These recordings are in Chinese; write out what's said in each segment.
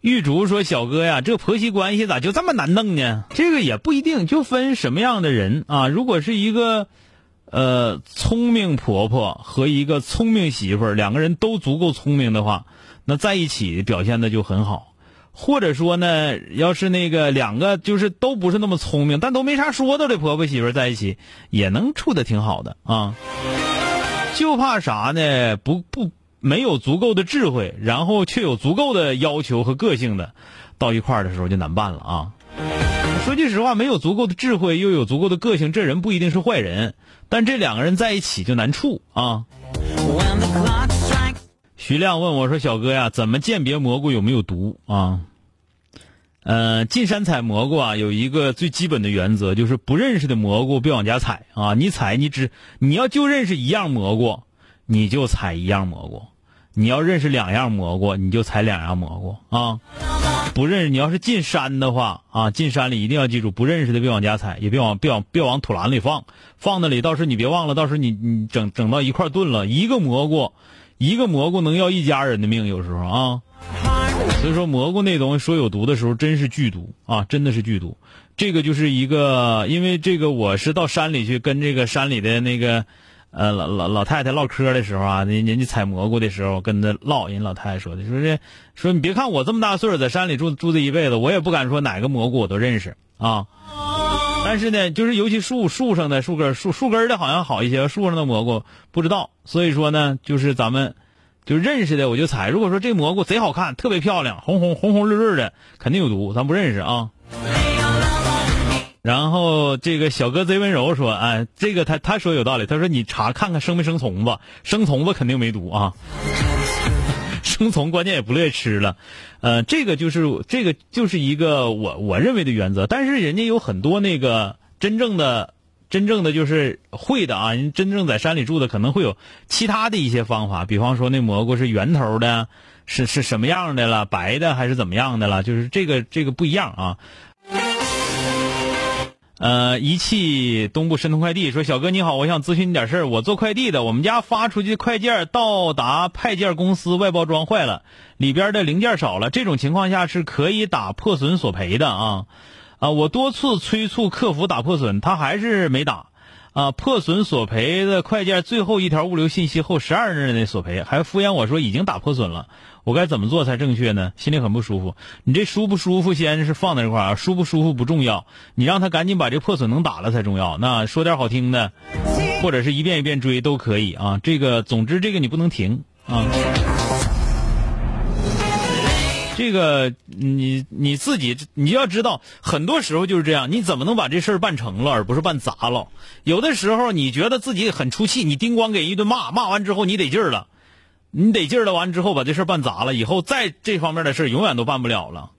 玉竹说：“小哥呀，这婆媳关系咋就这么难弄呢？这个也不一定，就分什么样的人啊。如果是一个，呃，聪明婆婆和一个聪明媳妇儿，两个人都足够聪明的话，那在一起表现的就很好。或者说呢，要是那个两个就是都不是那么聪明，但都没啥说的的婆婆媳妇儿在一起，也能处的挺好的啊。就怕啥呢？不不。”没有足够的智慧，然后却有足够的要求和个性的，到一块儿的时候就难办了啊！说句实话，没有足够的智慧又有足够的个性，这人不一定是坏人，但这两个人在一起就难处啊！徐亮问我说：“小哥呀，怎么鉴别蘑菇有没有毒啊？”呃，进山采蘑菇啊，有一个最基本的原则，就是不认识的蘑菇别往家采啊！你采，你只你要就认识一样蘑菇。你就采一样蘑菇，你要认识两样蘑菇，你就采两样蘑菇啊！不认识，你要是进山的话啊，进山里一定要记住，不认识的别往家采，也别往别往别往土篮里放，放那里，到时候你别忘了，到时候你你整整到一块炖了，一个蘑菇，一个蘑菇能要一家人的命，有时候啊。所以说蘑菇那东西说有毒的时候，真是剧毒啊，真的是剧毒。这个就是一个，因为这个我是到山里去跟这个山里的那个。呃，老老老太太唠嗑的时候啊，人人家采蘑菇的时候跟他唠，人老太太说的，说这说你别看我这么大岁数在山里住住这一辈子，我也不敢说哪个蘑菇我都认识啊。但是呢，就是尤其树树上的树根树树根的好像好一些，树上的蘑菇不知道。所以说呢，就是咱们就认识的我就采。如果说这蘑菇贼好看，特别漂亮，红红红红绿绿的，肯定有毒，咱不认识啊。然后这个小哥贼温柔说：“哎，这个他他说有道理。他说你查看看生没生虫子，生虫子肯定没毒啊。生虫关键也不乐意吃了。呃，这个就是这个就是一个我我认为的原则。但是人家有很多那个真正的真正的就是会的啊，人真正在山里住的可能会有其他的一些方法。比方说那蘑菇是圆头的，是是什么样的了，白的还是怎么样的了？就是这个这个不一样啊。”呃，一汽东部申通快递说：“小哥你好，我想咨询你点事儿。我做快递的，我们家发出去快件到达派件公司，外包装坏了，里边的零件少了。这种情况下是可以打破损索赔的啊！啊，我多次催促客服打破损，他还是没打。啊，破损索赔的快件最后一条物流信息后十二日内索赔，还敷衍我说已经打破损了。”我该怎么做才正确呢？心里很不舒服。你这舒不舒服先是放在这块儿，舒不舒服不重要，你让他赶紧把这破损能打了才重要。那说点好听的，或者是一遍一遍追都可以啊。这个总之这个你不能停啊。这个你你自己你要知道，很多时候就是这样。你怎么能把这事儿办成了，而不是办砸了？有的时候你觉得自己很出气，你叮咣给一顿骂，骂完之后你得劲儿了。你得劲儿了，完之后把这事儿办砸了，以后再这方面的事儿永远都办不了了。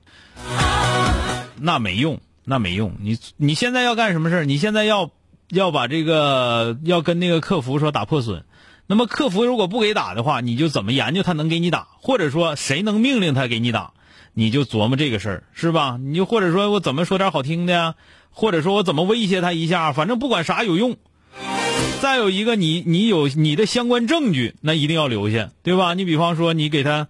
那没用，那没用。你你现在要干什么事儿你现在要要把这个要跟那个客服说打破损。那么客服如果不给打的话，你就怎么研究他能给你打，或者说谁能命令他给你打，你就琢磨这个事儿，是吧？你就或者说我怎么说点好听的呀，或者说我怎么威胁他一下，反正不管啥有用。再有一个，你你有你的相关证据，那一定要留下，对吧？你比方说，你给他，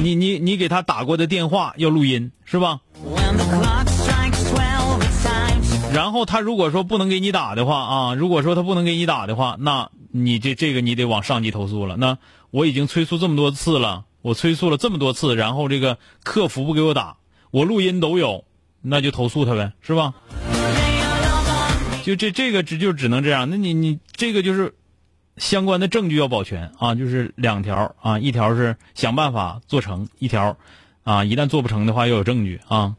你你你给他打过的电话要录音，是吧？然后他如果说不能给你打的话啊，如果说他不能给你打的话，那你这这个你得往上级投诉了。那我已经催促这么多次了，我催促了这么多次，然后这个客服不给我打，我录音都有，那就投诉他呗，是吧？就这这个只就只能这样，那你你这个就是相关的证据要保全啊，就是两条啊，一条是想办法做成，一条啊，一旦做不成的话要有证据啊。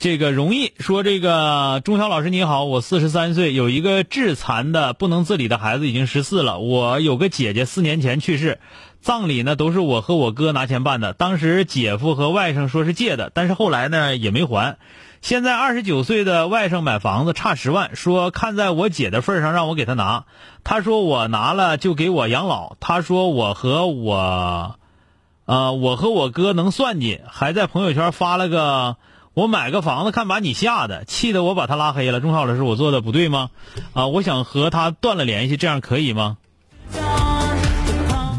这个容易说，这个钟晓老师你好，我四十三岁，有一个致残的不能自理的孩子，已经十四了。我有个姐姐四年前去世，葬礼呢都是我和我哥拿钱办的。当时姐夫和外甥说是借的，但是后来呢也没还。现在二十九岁的外甥买房子差十万，说看在我姐的份上让我给他拿。他说我拿了就给我养老。他说我和我，呃，我和我哥能算计，还在朋友圈发了个。我买个房子，看把你吓的，气得我把他拉黑了。钟浩老师，我做的不对吗？啊，我想和他断了联系，这样可以吗？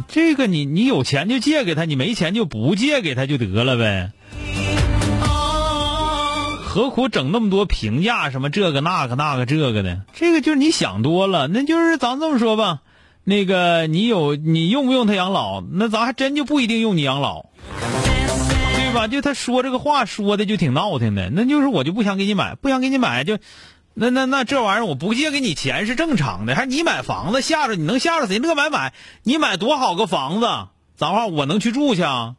这个你你有钱就借给他，你没钱就不借给他就得了呗。何苦整那么多评价什么这个那个那个这个的？这个就是你想多了。那就是咱这么说吧，那个你有你用不用他养老？那咱还真就不一定用你养老。吧，就他说这个话说的就挺闹腾的，那就是我就不想给你买，不想给你买就，那那那这玩意儿我不借给你钱是正常的，还你买房子吓着你能吓着谁？乐买买，你买多好个房子，咋话我能去住去啊？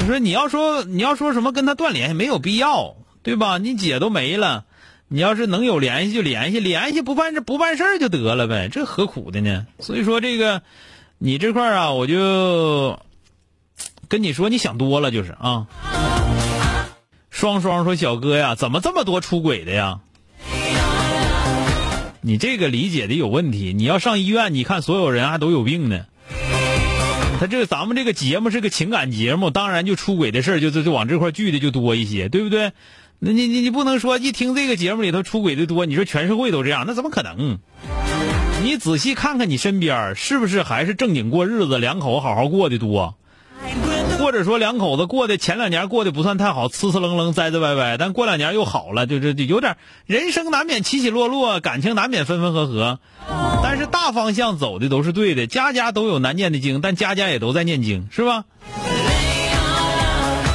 你说你要说你要说什么跟他断联系没有必要，对吧？你姐都没了，你要是能有联系就联系，联系不办事不办事就得了呗，这何苦的呢？所以说这个你这块啊，我就。跟你说，你想多了就是啊。双双说：“小哥呀，怎么这么多出轨的呀？你这个理解的有问题。你要上医院，你看所有人还都有病呢。他这咱们这个节目是个情感节目，当然就出轨的事儿就就往这块聚的就多一些，对不对？那你你你不能说一听这个节目里头出轨的多，你说全社会都这样，那怎么可能？你仔细看看你身边是不是还是正经过日子，两口子好好过的多？”或者说两口子过的前两年过得不算太好，呲呲楞楞、栽栽歪歪，但过两年又好了，就是有点人生难免起起落落，感情难免分分合合，但是大方向走的都是对的。家家都有难念的经，但家家也都在念经，是吧？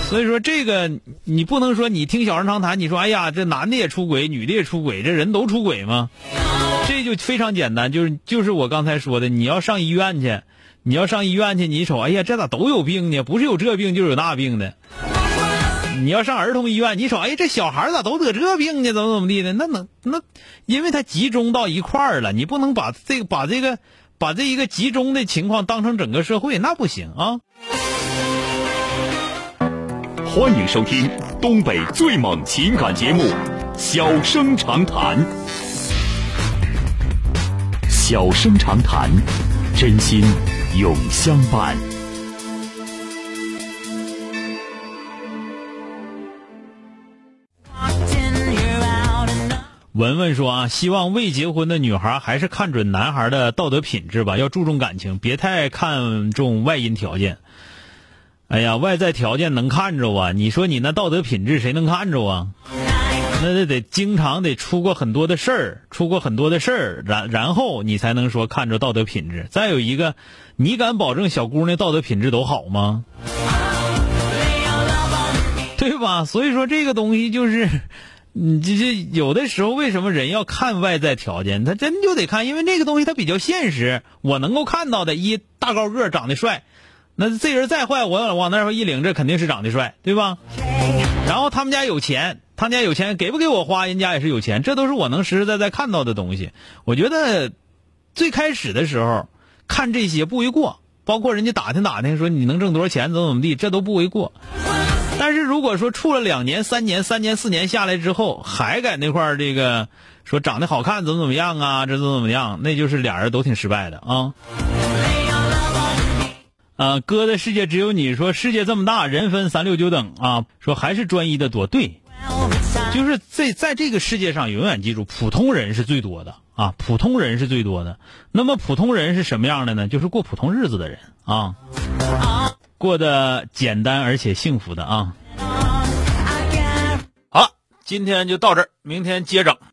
所以说这个你不能说你听小人长谈，你说哎呀，这男的也出轨，女的也出轨，这人都出轨吗？这就非常简单，就是就是我刚才说的，你要上医院去。你要上医院去，你一瞅，哎呀，这咋都有病呢？不是有这病，就是有那病的。你要上儿童医院，你瞅，哎，这小孩咋都得这病呢？怎么怎么地的？那能那，因为它集中到一块儿了，你不能把这个把这个把这一个集中的情况当成整个社会，那不行啊。欢迎收听东北最猛情感节目《小生长谈》，小生长谈，真心。永相伴。文文说啊，希望未结婚的女孩还是看准男孩的道德品质吧，要注重感情，别太看重外因条件。哎呀，外在条件能看着啊？你说你那道德品质谁能看着啊？那得得经常得出过很多的事儿，出过很多的事儿，然然后你才能说看着道德品质。再有一个，你敢保证小姑娘道德品质都好吗？对吧？所以说这个东西就是，你这这有的时候为什么人要看外在条件？他真就得看，因为那个东西它比较现实。我能够看到的，一大高个长得帅，那这人再坏，我往那儿一领，这肯定是长得帅，对吧？然后他们家有钱。他家有钱，给不给我花，人家也是有钱，这都是我能实实在在看到的东西。我觉得最开始的时候看这些不为过，包括人家打听打听说你能挣多少钱，怎么怎么地，这都不为过。但是如果说处了两年、三年、三年、四年下来之后，还在那块儿这个说长得好看，怎么怎么样啊，这怎么怎么样，那就是俩人都挺失败的啊。啊，哥的世界只有你，说世界这么大，人分三六九等啊，说还是专一的多，对。就是这在这个世界上，永远记住，普通人是最多的啊，普通人是最多的。那么普通人是什么样的呢？就是过普通日子的人啊，过得简单而且幸福的啊。好了，今天就到这儿，明天接着。